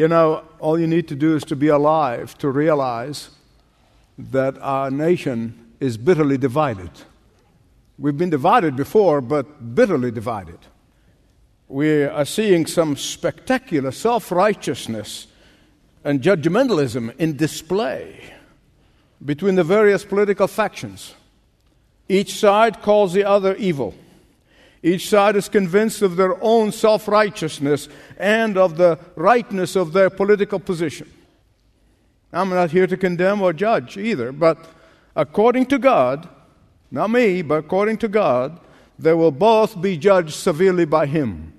You know, all you need to do is to be alive to realize that our nation is bitterly divided. We've been divided before, but bitterly divided. We are seeing some spectacular self righteousness and judgmentalism in display between the various political factions. Each side calls the other evil. Each side is convinced of their own self righteousness and of the rightness of their political position. I'm not here to condemn or judge either, but according to God, not me, but according to God, they will both be judged severely by Him.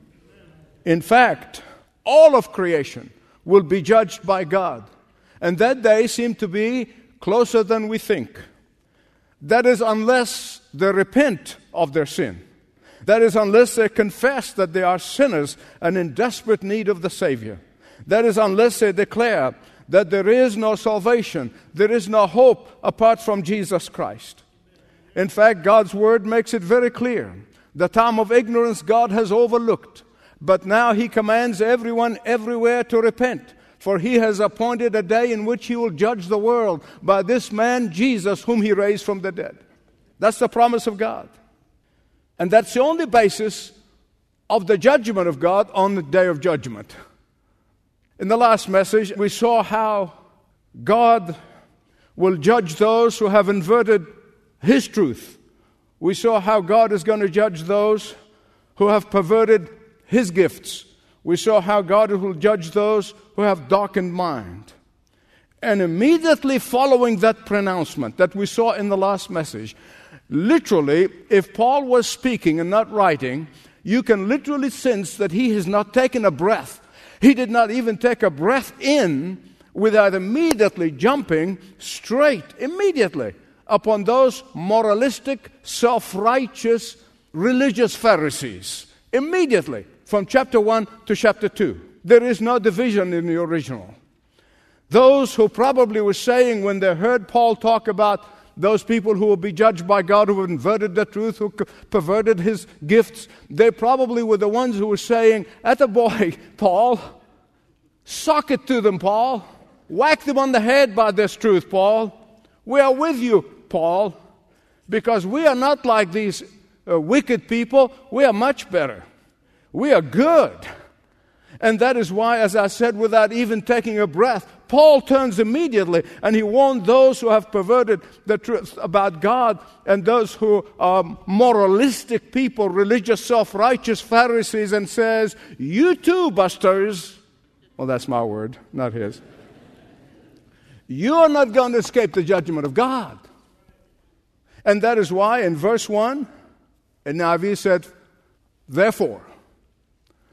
In fact, all of creation will be judged by God. And that day seems to be closer than we think. That is, unless they repent of their sin. That is, unless they confess that they are sinners and in desperate need of the Savior. That is, unless they declare that there is no salvation, there is no hope apart from Jesus Christ. In fact, God's Word makes it very clear. The time of ignorance God has overlooked, but now He commands everyone everywhere to repent. For he has appointed a day in which he will judge the world by this man, Jesus, whom he raised from the dead. That's the promise of God. And that's the only basis of the judgment of God on the day of judgment. In the last message, we saw how God will judge those who have inverted His truth. We saw how God is going to judge those who have perverted His gifts. We saw how God will judge those who have darkened mind. And immediately following that pronouncement that we saw in the last message, Literally, if Paul was speaking and not writing, you can literally sense that he has not taken a breath. He did not even take a breath in without immediately jumping straight, immediately, upon those moralistic, self righteous, religious Pharisees. Immediately, from chapter 1 to chapter 2. There is no division in the original. Those who probably were saying when they heard Paul talk about those people who will be judged by God who inverted the truth, who perverted his gifts, they probably were the ones who were saying, At a boy, Paul, sock it to them, Paul. Whack them on the head by this truth, Paul. We are with you, Paul, because we are not like these uh, wicked people. We are much better. We are good. And that is why, as I said, without even taking a breath, Paul turns immediately and he warns those who have perverted the truth about God and those who are moralistic people, religious, self righteous Pharisees, and says, You too, busters. Well, that's my word, not his. You're not going to escape the judgment of God. And that is why in verse 1, and Navi said, Therefore,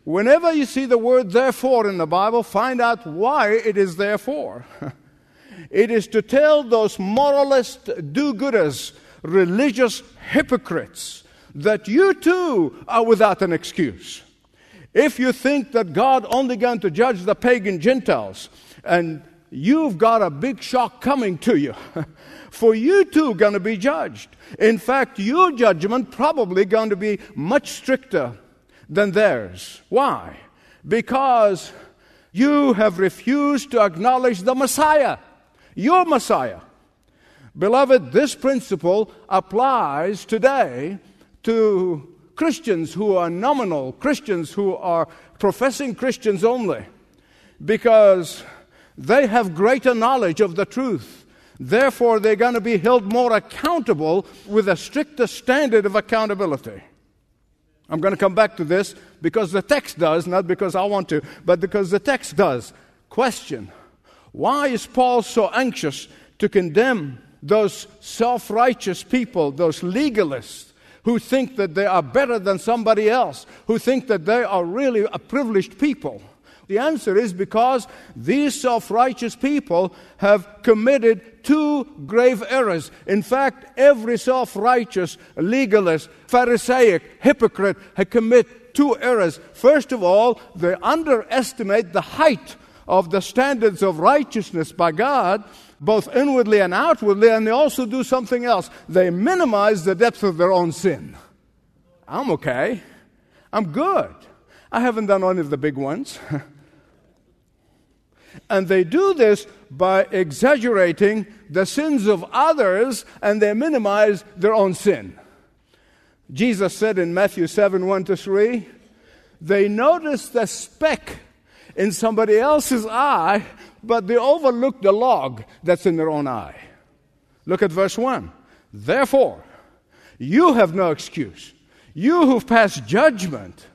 Whenever you see the word therefore in the Bible, find out why it is therefore. it is to tell those moralist do gooders, religious hypocrites, that you too are without an excuse. If you think that God only going to judge the pagan Gentiles, and you've got a big shock coming to you, for you too going to be judged. In fact, your judgment probably going to be much stricter than theirs. Why? Because you have refused to acknowledge the Messiah, your Messiah. Beloved, this principle applies today to Christians who are nominal, Christians who are professing Christians only, because they have greater knowledge of the truth. Therefore, they're going to be held more accountable with a stricter standard of accountability. I'm going to come back to this because the text does, not because I want to, but because the text does. Question Why is Paul so anxious to condemn those self righteous people, those legalists, who think that they are better than somebody else, who think that they are really a privileged people? The answer is because these self righteous people have committed two grave errors. In fact, every self righteous, legalist, Pharisaic, hypocrite had commit two errors. First of all, they underestimate the height of the standards of righteousness by God, both inwardly and outwardly, and they also do something else. They minimize the depth of their own sin. I'm okay. I'm good. I haven't done any of the big ones. And they do this by exaggerating the sins of others and they minimize their own sin. Jesus said in Matthew 7 1 to 3, they notice the speck in somebody else's eye, but they overlook the log that's in their own eye. Look at verse 1. Therefore, you have no excuse. You who've passed judgment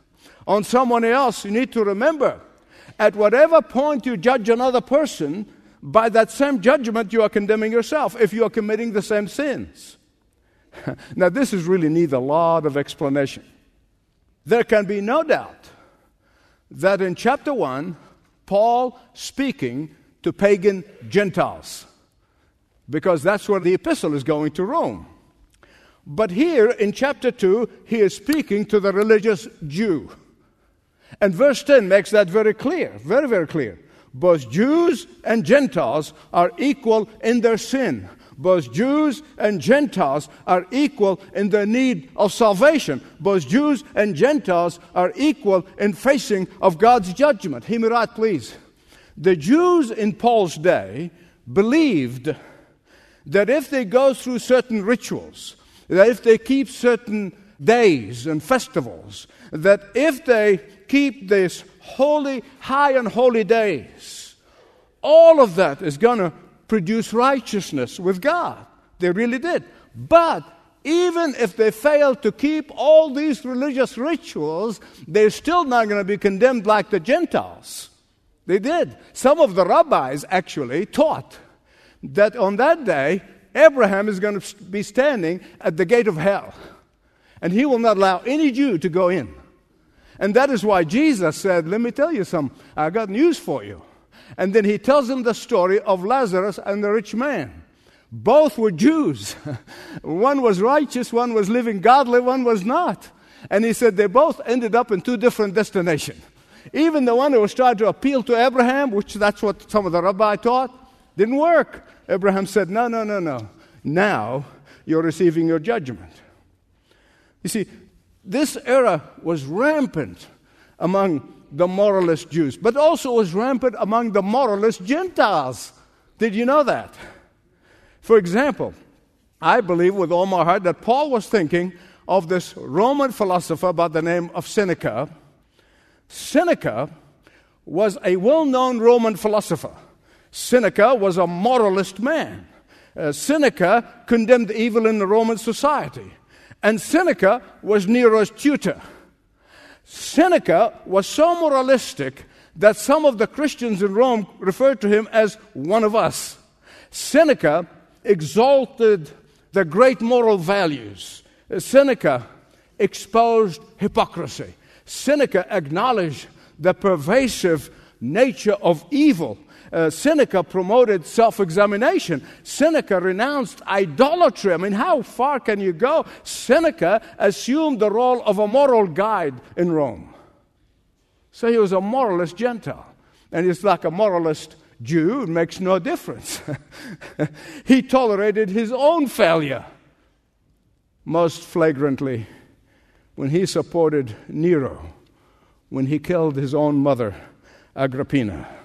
on someone else, you need to remember at whatever point you judge another person, by that same judgment you are condemning yourself if you are committing the same sins. now, this is really need a lot of explanation. There can be no doubt that in chapter 1, Paul speaking to pagan Gentiles, because that's where the epistle is going to Rome. But here in chapter 2, he is speaking to the religious Jew. And verse 10 makes that very clear, very, very clear. Both Jews and Gentiles are equal in their sin. Both Jews and Gentiles are equal in their need of salvation. Both Jews and Gentiles are equal in facing of God's judgment. Hear me right, please. The Jews in Paul's day believed that if they go through certain rituals, that if they keep certain days and festivals, that if they keep these holy, high and holy days, all of that is going to produce righteousness with God. They really did. But even if they fail to keep all these religious rituals, they're still not going to be condemned like the Gentiles. They did. Some of the rabbis actually taught that on that day, Abraham is going to be standing at the gate of hell, and he will not allow any Jew to go in. And that is why Jesus said, Let me tell you something, I got news for you. And then he tells them the story of Lazarus and the rich man. Both were Jews. one was righteous, one was living godly, one was not. And he said they both ended up in two different destinations. Even the one who was trying to appeal to Abraham, which that's what some of the rabbi taught, didn't work. Abraham said, No, no, no, no. Now you're receiving your judgment. You see, this error was rampant among the moralist Jews, but also was rampant among the moralist Gentiles. Did you know that? For example, I believe with all my heart that Paul was thinking of this Roman philosopher by the name of Seneca. Seneca was a well known Roman philosopher. Seneca was a moralist man. Uh, Seneca condemned evil in the Roman society. And Seneca was Nero's tutor. Seneca was so moralistic that some of the Christians in Rome referred to him as one of us. Seneca exalted the great moral values. Seneca exposed hypocrisy. Seneca acknowledged the pervasive nature of evil uh, Seneca promoted self examination. Seneca renounced idolatry. I mean, how far can you go? Seneca assumed the role of a moral guide in Rome. So he was a moralist Gentile. And he's like a moralist Jew, it makes no difference. he tolerated his own failure most flagrantly when he supported Nero, when he killed his own mother, Agrippina.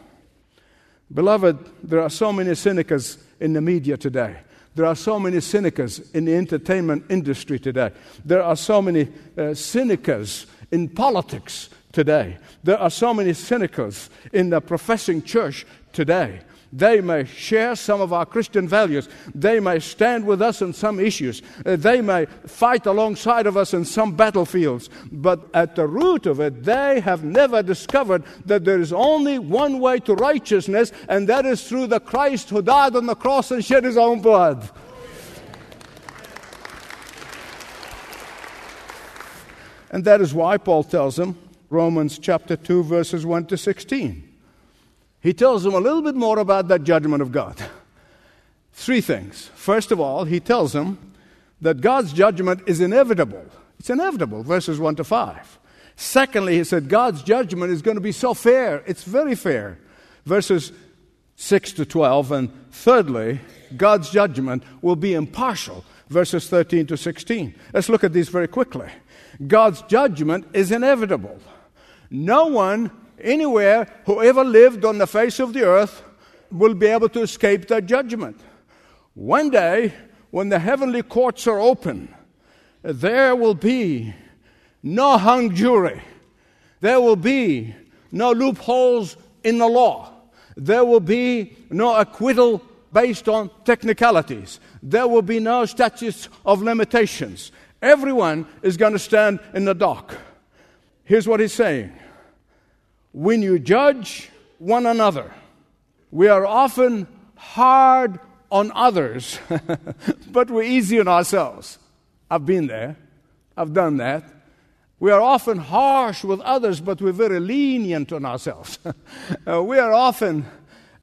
Beloved, there are so many cynics in the media today. There are so many cynics in the entertainment industry today. There are so many uh, cynics in politics today. There are so many cynics in the professing church today. They may share some of our Christian values. They may stand with us in some issues. Uh, they may fight alongside of us in some battlefields. But at the root of it, they have never discovered that there is only one way to righteousness, and that is through the Christ who died on the cross and shed his own blood. And that is why Paul tells them, Romans chapter 2, verses 1 to 16 he tells them a little bit more about that judgment of God. Three things. First of all, he tells them that God's judgment is inevitable. It's inevitable, verses 1 to 5. Secondly, he said God's judgment is going to be so fair. It's very fair, verses 6 to 12. And thirdly, God's judgment will be impartial, verses 13 to 16. Let's look at these very quickly. God's judgment is inevitable. No one anywhere, whoever lived on the face of the earth will be able to escape that judgment. One day, when the heavenly courts are open, there will be no hung jury. There will be no loopholes in the law. There will be no acquittal based on technicalities. There will be no statutes of limitations. Everyone is going to stand in the dock. Here's what he's saying When you judge one another, we are often hard on others, but we're easy on ourselves. I've been there, I've done that. We are often harsh with others, but we're very lenient on ourselves. uh, we are often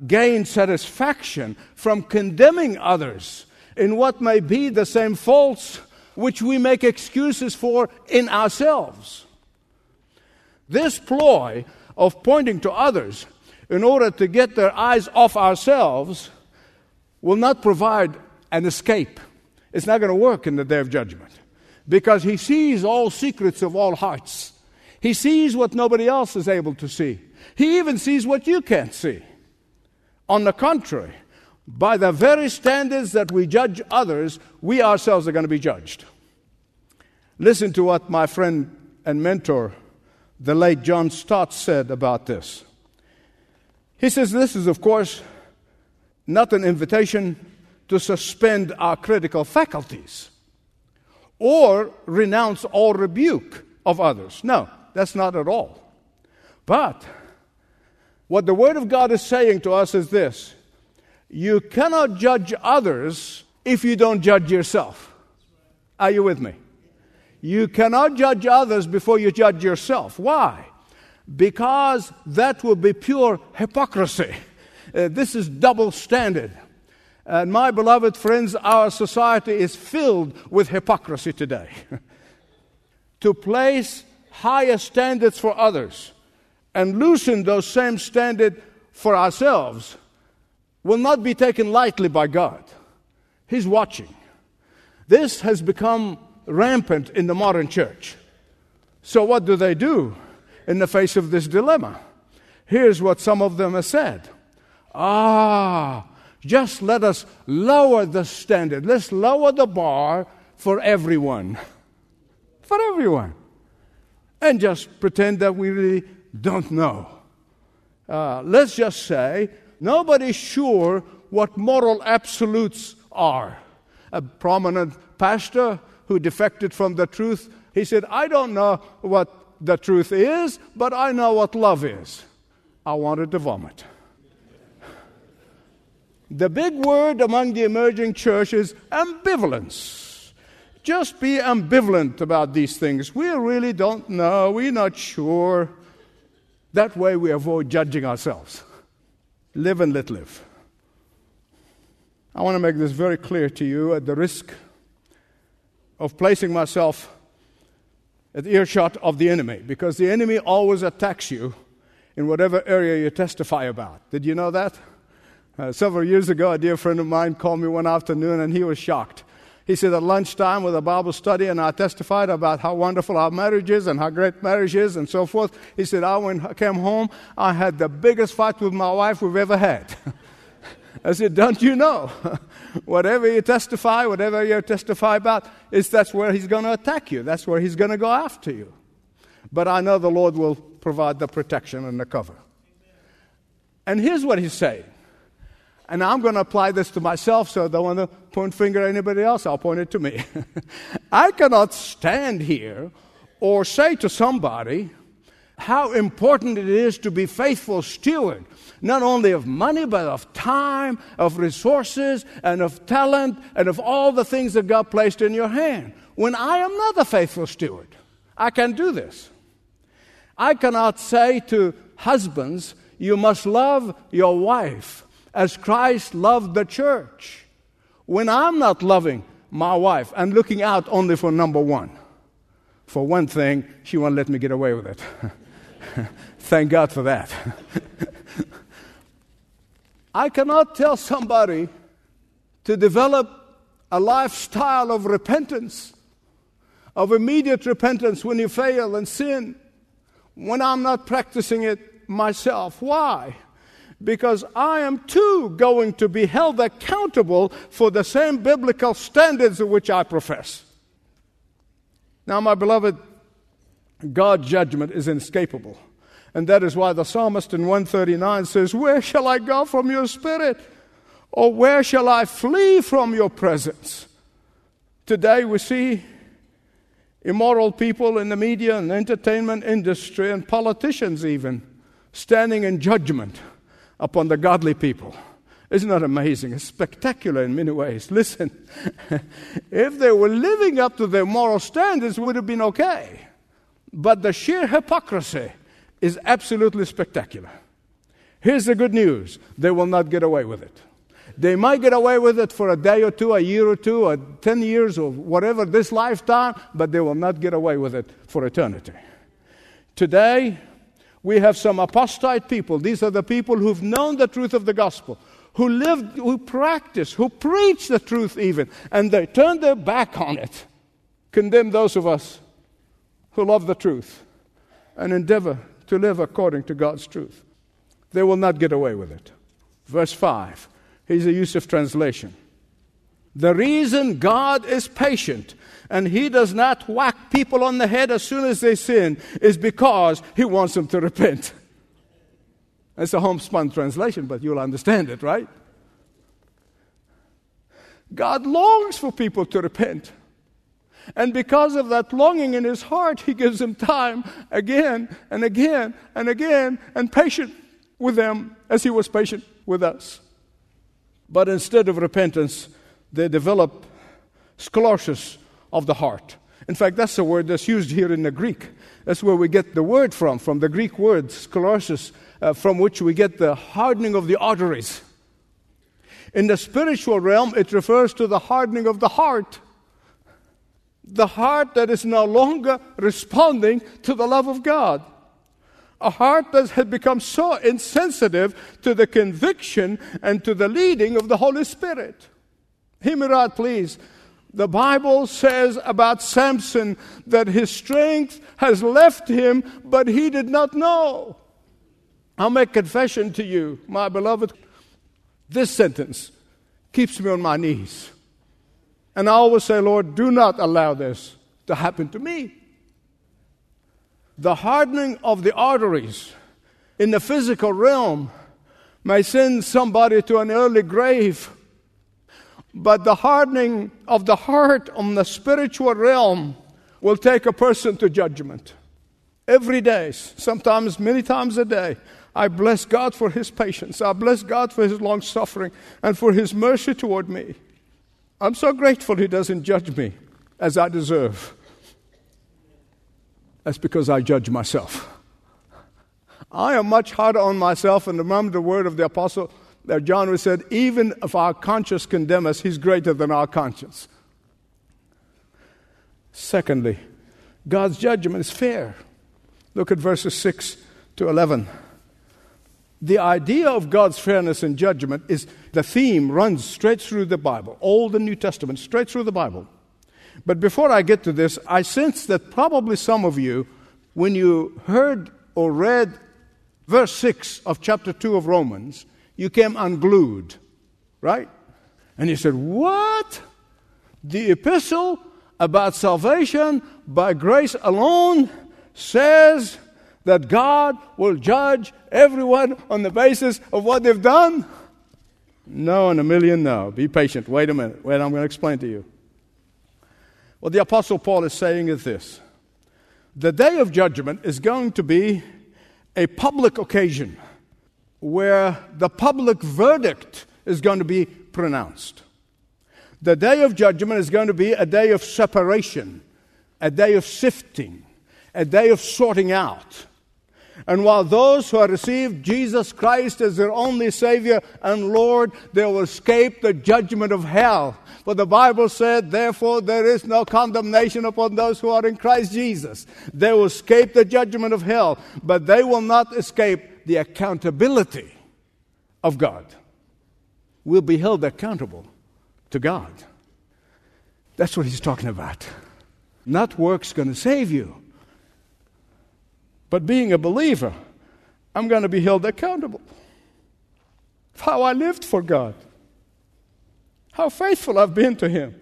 gain satisfaction from condemning others in what may be the same faults which we make excuses for in ourselves. This ploy of pointing to others in order to get their eyes off ourselves will not provide an escape. It's not going to work in the day of judgment because he sees all secrets of all hearts. He sees what nobody else is able to see. He even sees what you can't see. On the contrary, by the very standards that we judge others, we ourselves are going to be judged. Listen to what my friend and mentor, the late John Stott, said about this. He says, This is, of course, not an invitation to suspend our critical faculties or renounce all rebuke of others. No, that's not at all. But what the Word of God is saying to us is this you cannot judge others if you don't judge yourself. Are you with me? You cannot judge others before you judge yourself. Why? Because that will be pure hypocrisy. Uh, this is double standard. And my beloved friends, our society is filled with hypocrisy today. to place higher standards for others and loosen those same standards for ourselves will not be taken lightly by God. He's watching. This has become rampant in the modern church. So, what do they do in the face of this dilemma? Here's what some of them have said Ah, just let us lower the standard. Let's lower the bar for everyone. For everyone. And just pretend that we really don't know. Uh, let's just say nobody's sure what moral absolutes are. A prominent pastor who defected from the truth, he said, I don't know what the truth is, but I know what love is. I wanted to vomit. The big word among the emerging church is ambivalence. Just be ambivalent about these things. We really don't know. We're not sure. That way we avoid judging ourselves. Live and let live. I want to make this very clear to you at the risk of placing myself at earshot of the enemy, because the enemy always attacks you in whatever area you testify about. Did you know that? Uh, several years ago, a dear friend of mine called me one afternoon and he was shocked. He said at lunchtime with a Bible study, and I testified about how wonderful our marriage is and how great marriage is and so forth. He said, I when I came home, I had the biggest fight with my wife we've ever had. I said, Don't you know? whatever you testify, whatever you testify about, is that's where he's going to attack you. That's where he's going to go after you. But I know the Lord will provide the protection and the cover. And here's what he's saying and I'm going to apply this to myself, so I don't want to point finger at anybody else. I'll point it to me. I cannot stand here or say to somebody how important it is to be faithful steward, not only of money, but of time, of resources, and of talent, and of all the things that God placed in your hand. When I am not a faithful steward, I can do this. I cannot say to husbands, you must love your wife as Christ loved the church. When I'm not loving my wife and looking out only for number one, for one thing, she won't let me get away with it. Thank God for that. I cannot tell somebody to develop a lifestyle of repentance, of immediate repentance when you fail and sin, when I'm not practicing it myself. Why? Because I am too going to be held accountable for the same biblical standards which I profess. Now, my beloved, God's judgment is inescapable. And that is why the psalmist in 139 says, Where shall I go from your spirit? Or where shall I flee from your presence? Today we see immoral people in the media and entertainment industry and politicians even standing in judgment upon the godly people. Isn't that amazing? It's spectacular in many ways. Listen, if they were living up to their moral standards, would have been okay. But the sheer hypocrisy is absolutely spectacular. Here's the good news they will not get away with it. They might get away with it for a day or two, a year or two, or 10 years, or whatever, this lifetime, but they will not get away with it for eternity. Today, we have some apostate people. These are the people who've known the truth of the gospel, who live, who practice, who preach the truth even, and they turn their back on it, condemn those of us who love the truth and endeavor to live according to God's truth. They will not get away with it. Verse 5 Here's a Youssef translation. The reason God is patient and He does not whack people on the head as soon as they sin is because He wants them to repent. That's a homespun translation, but you'll understand it, right? God longs for people to repent. And because of that longing in his heart, he gives them time again and again and again and patient with them as he was patient with us. But instead of repentance, they develop sclerosis of the heart. In fact, that's the word that's used here in the Greek. That's where we get the word from, from the Greek word sclerosis, uh, from which we get the hardening of the arteries. In the spiritual realm, it refers to the hardening of the heart. The heart that is no longer responding to the love of God a heart that had become so insensitive to the conviction and to the leading of the Holy Spirit. Hear me right, please. The Bible says about Samson that his strength has left him, but he did not know. I'll make confession to you, my beloved. This sentence keeps me on my knees. And I always say, Lord, do not allow this to happen to me the hardening of the arteries in the physical realm may send somebody to an early grave. But the hardening of the heart on the spiritual realm will take a person to judgment. Every day, sometimes many times a day, I bless God for His patience. I bless God for His long suffering and for His mercy toward me. I'm so grateful He doesn't judge me as I deserve. That's because I judge myself. I am much harder on myself, and remember the word of the apostle that John was said, even if our conscience condemn us, he's greater than our conscience. Secondly, God's judgment is fair. Look at verses 6 to 11. The idea of God's fairness and judgment is the theme runs straight through the Bible, all the New Testament, straight through the Bible. But before I get to this, I sense that probably some of you, when you heard or read verse 6 of chapter 2 of Romans, you came unglued, right? And you said, What? The epistle about salvation by grace alone says that God will judge everyone on the basis of what they've done? No, and a million no. Be patient. Wait a minute. Wait, I'm going to explain to you. What the Apostle Paul is saying is this the day of judgment is going to be a public occasion where the public verdict is going to be pronounced. The day of judgment is going to be a day of separation, a day of sifting, a day of sorting out. And while those who have received Jesus Christ as their only Savior and Lord, they will escape the judgment of hell. For the Bible said, therefore, there is no condemnation upon those who are in Christ Jesus. They will escape the judgment of hell, but they will not escape the accountability of God. We'll be held accountable to God. That's what he's talking about. Not works going to save you. But being a believer I'm going to be held accountable. of How I lived for God, how faithful I've been to Him,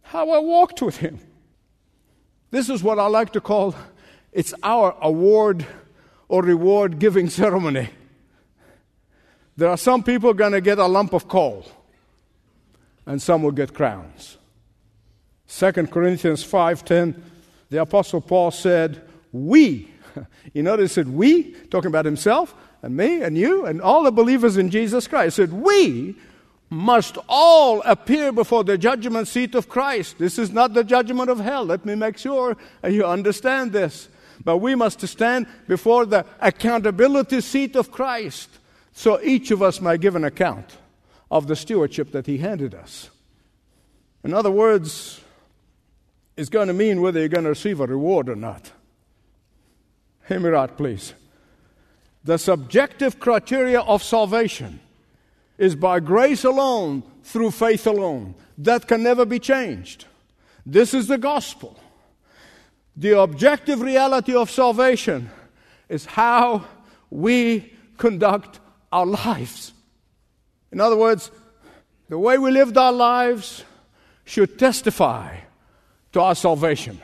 how I walked with Him. This is what I like to call it's our award or reward giving ceremony. There are some people going to get a lump of coal, and some will get crowns. 2 Corinthians 5:10, the apostle Paul said, "We." You notice said we, talking about himself and me and you and all the believers in Jesus Christ. said, "We must all appear before the judgment seat of Christ. This is not the judgment of hell. Let me make sure you understand this. But we must stand before the accountability seat of Christ so each of us might give an account of the stewardship that He handed us. In other words, it's going to mean whether you're going to receive a reward or not. Hear me right, please. The subjective criteria of salvation is by grace alone, through faith alone. That can never be changed. This is the gospel. The objective reality of salvation is how we conduct our lives. In other words, the way we lived our lives should testify to our salvation.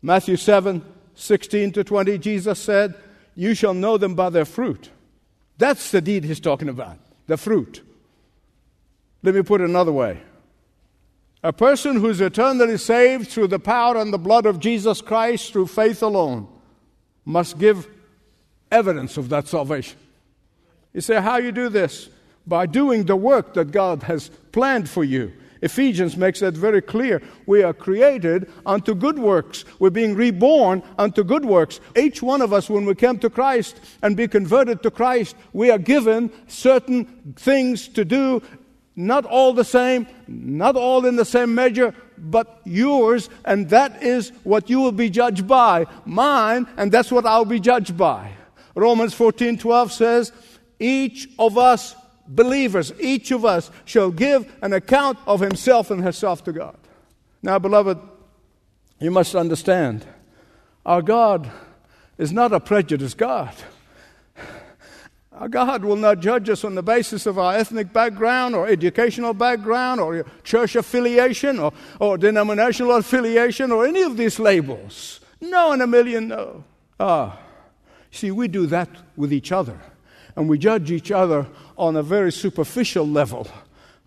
Matthew 7 16 to 20, Jesus said, You shall know them by their fruit. That's the deed he's talking about, the fruit. Let me put it another way. A person who is eternally saved through the power and the blood of Jesus Christ through faith alone must give evidence of that salvation. You say, How you do this? By doing the work that God has planned for you. Ephesians makes that very clear. We are created unto good works. We're being reborn unto good works. Each one of us, when we come to Christ and be converted to Christ, we are given certain things to do, not all the same, not all in the same measure, but yours, and that is what you will be judged by. Mine, and that's what I'll be judged by. Romans 14 12 says, Each of us believers, each of us, shall give an account of himself and herself to God. Now, beloved, you must understand our God is not a prejudiced God. Our God will not judge us on the basis of our ethnic background or educational background or church affiliation or, or denominational affiliation or any of these labels. No, in a million, no. Ah, see, we do that with each other and we judge each other on a very superficial level,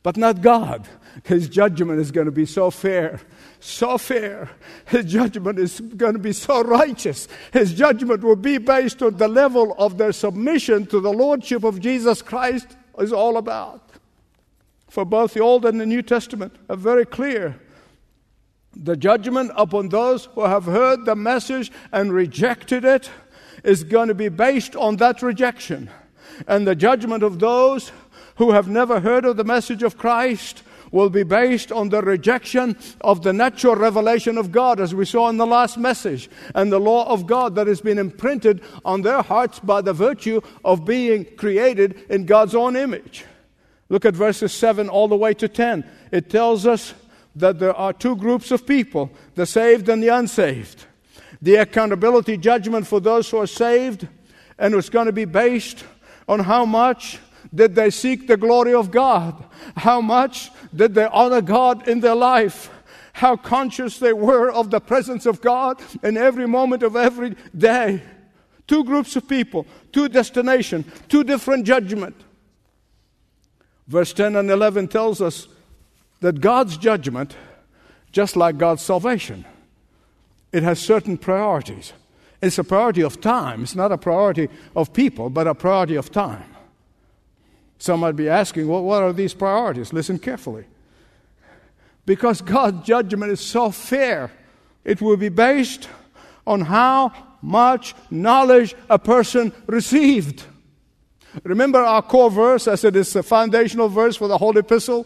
but not God. His judgment is going to be so fair, so fair. His judgment is going to be so righteous. His judgment will be based on the level of their submission to the Lordship of Jesus Christ, is all about. For both the Old and the New Testament are very clear. The judgment upon those who have heard the message and rejected it is going to be based on that rejection and the judgment of those who have never heard of the message of Christ will be based on the rejection of the natural revelation of God, as we saw in the last message, and the law of God that has been imprinted on their hearts by the virtue of being created in God's own image. Look at verses 7 all the way to 10. It tells us that there are two groups of people the saved and the unsaved. The accountability judgment for those who are saved, and it's going to be based on how much did they seek the glory of God? How much did they honor God in their life? How conscious they were of the presence of God in every moment of every day. Two groups of people, two destination, two different judgment. Verse 10 and 11 tells us that God's judgment, just like God's salvation, it has certain priorities. It's a priority of time. It's not a priority of people, but a priority of time. Some might be asking, well, what are these priorities? Listen carefully. Because God's judgment is so fair, it will be based on how much knowledge a person received. Remember our core verse as it is the foundational verse for the whole epistle?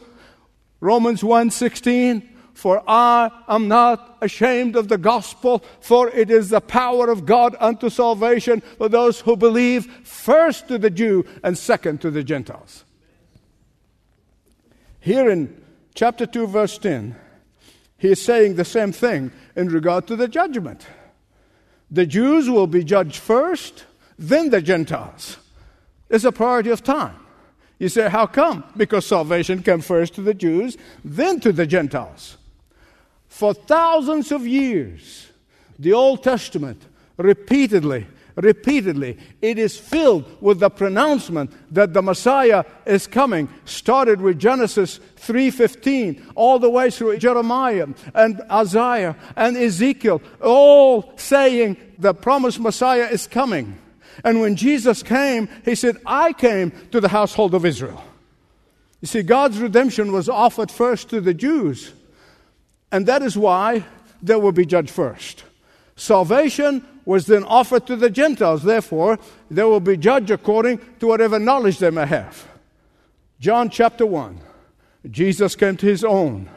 Romans 1:16 for I am not ashamed of the gospel, for it is the power of God unto salvation for those who believe, first to the Jew and second to the Gentiles. Here in chapter 2, verse 10, he is saying the same thing in regard to the judgment. The Jews will be judged first, then the Gentiles. It's a priority of time. You say, how come? Because salvation came first to the Jews, then to the Gentiles. For thousands of years, the Old Testament repeatedly repeatedly. It is filled with the pronouncement that the Messiah is coming. Started with Genesis 3:15 all the way through Jeremiah and Isaiah and Ezekiel, all saying the promised Messiah is coming. And when Jesus came, he said, "I came to the household of Israel." You see, God's redemption was offered first to the Jews, and that is why they will be judged first. Salvation was then offered to the Gentiles. Therefore, they will be judged according to whatever knowledge they may have. John chapter 1. Jesus came to his own.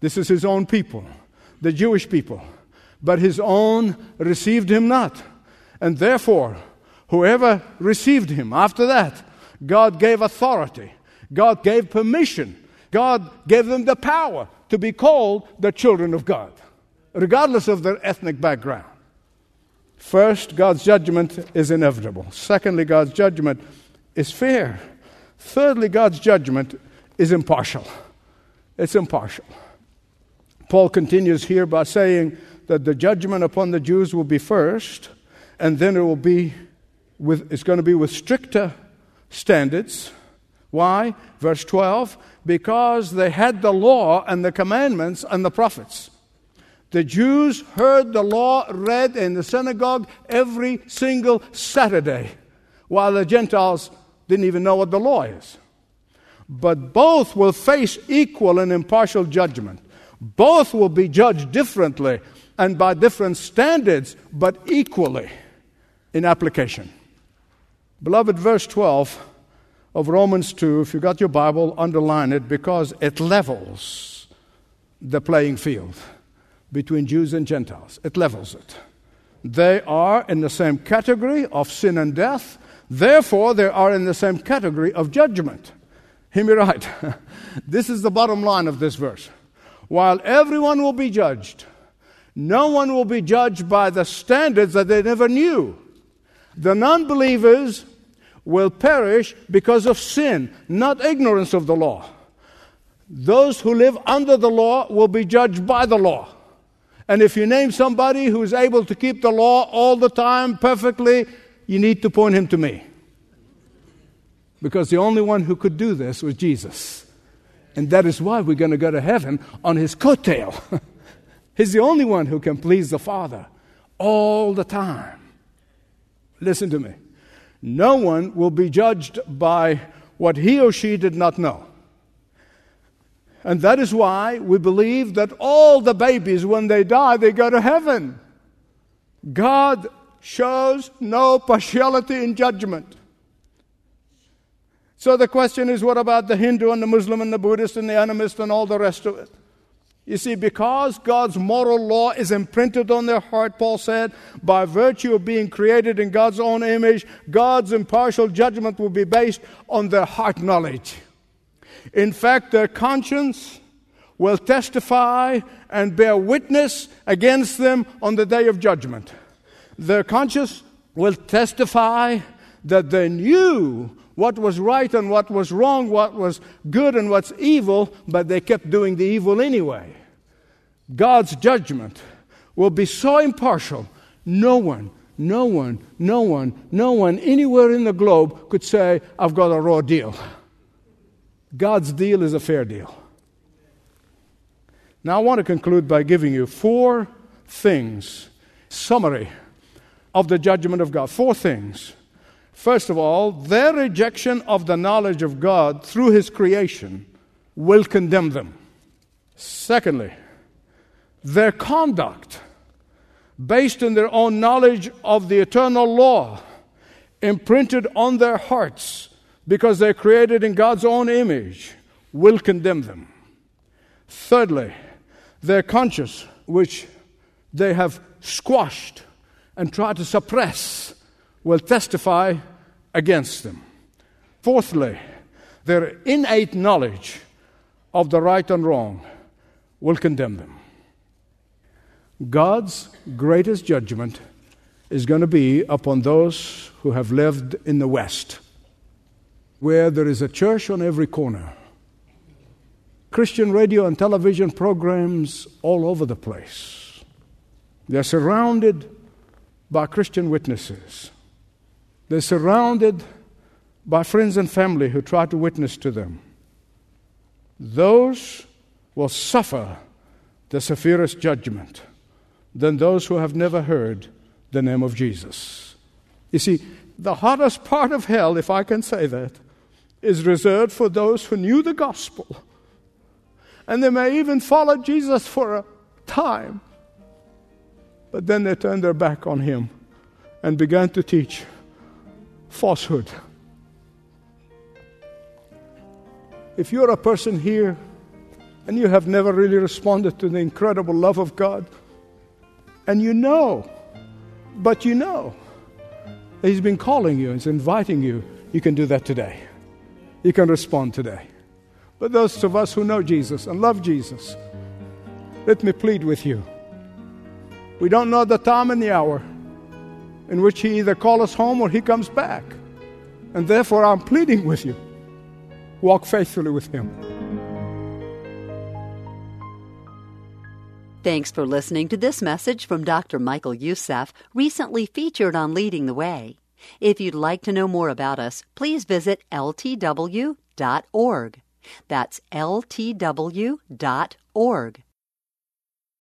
This is his own people, the Jewish people. But his own received him not. And therefore, whoever received him after that, God gave authority, God gave permission, God gave them the power to be called the children of God, regardless of their ethnic background. First, God's judgment is inevitable. Secondly, God's judgment is fair. Thirdly, God's judgment is impartial. It's impartial. Paul continues here by saying that the judgment upon the Jews will be first, and then it will be with, it's going to be with stricter standards. Why? Verse 12, because they had the law and the commandments and the prophets. The Jews heard the law read in the synagogue every single Saturday, while the Gentiles didn't even know what the law is. But both will face equal and impartial judgment. Both will be judged differently and by different standards, but equally in application. Beloved, verse 12 of Romans 2, if you got your Bible, underline it because it levels the playing field between Jews and Gentiles. It levels it. They are in the same category of sin and death. Therefore, they are in the same category of judgment. Hear me right. this is the bottom line of this verse. While everyone will be judged, no one will be judged by the standards that they never knew. The non believers will perish because of sin, not ignorance of the law. Those who live under the law will be judged by the law. And if you name somebody who's able to keep the law all the time perfectly, you need to point him to me. Because the only one who could do this was Jesus. And that is why we're going to go to heaven on his coattail. He's the only one who can please the Father all the time. Listen to me. No one will be judged by what he or she did not know. And that is why we believe that all the babies, when they die, they go to heaven. God shows no partiality in judgment. So the question is what about the Hindu and the Muslim and the Buddhist and the animist and all the rest of it? You see, because God's moral law is imprinted on their heart, Paul said, by virtue of being created in God's own image, God's impartial judgment will be based on their heart knowledge. In fact, their conscience will testify and bear witness against them on the day of judgment. Their conscience will testify that they knew what was right and what was wrong, what was good and what's evil, but they kept doing the evil anyway. God's judgment will be so impartial, no one, no one, no one, no one anywhere in the globe could say, I've got a raw deal. God's deal is a fair deal. Now, I want to conclude by giving you four things, summary of the judgment of God. Four things. First of all, their rejection of the knowledge of God through His creation will condemn them. Secondly, their conduct, based on their own knowledge of the eternal law, imprinted on their hearts, because they're created in God's own image, will condemn them. Thirdly, their conscience, which they have squashed and tried to suppress, will testify against them. Fourthly, their innate knowledge of the right and wrong will condemn them. God's greatest judgment is going to be upon those who have lived in the West, where there is a church on every corner, Christian radio and television programs all over the place. They're surrounded by Christian witnesses. They're surrounded by friends and family who try to witness to them. Those will suffer the severest judgment than those who have never heard the name of Jesus. You see, the hottest part of hell, if I can say that, is reserved for those who knew the gospel. And they may even follow Jesus for a time. But then they turned their back on him and began to teach falsehood. If you're a person here and you have never really responded to the incredible love of God, and you know, but you know, He's been calling you, He's inviting you, you can do that today. You can respond today. But those of us who know Jesus and love Jesus, let me plead with you. We don't know the time and the hour in which He either calls us home or He comes back. And therefore, I'm pleading with you walk faithfully with Him. Thanks for listening to this message from Dr. Michael Youssef, recently featured on Leading the Way. If you'd like to know more about us, please visit ltw.org. That's ltw.org.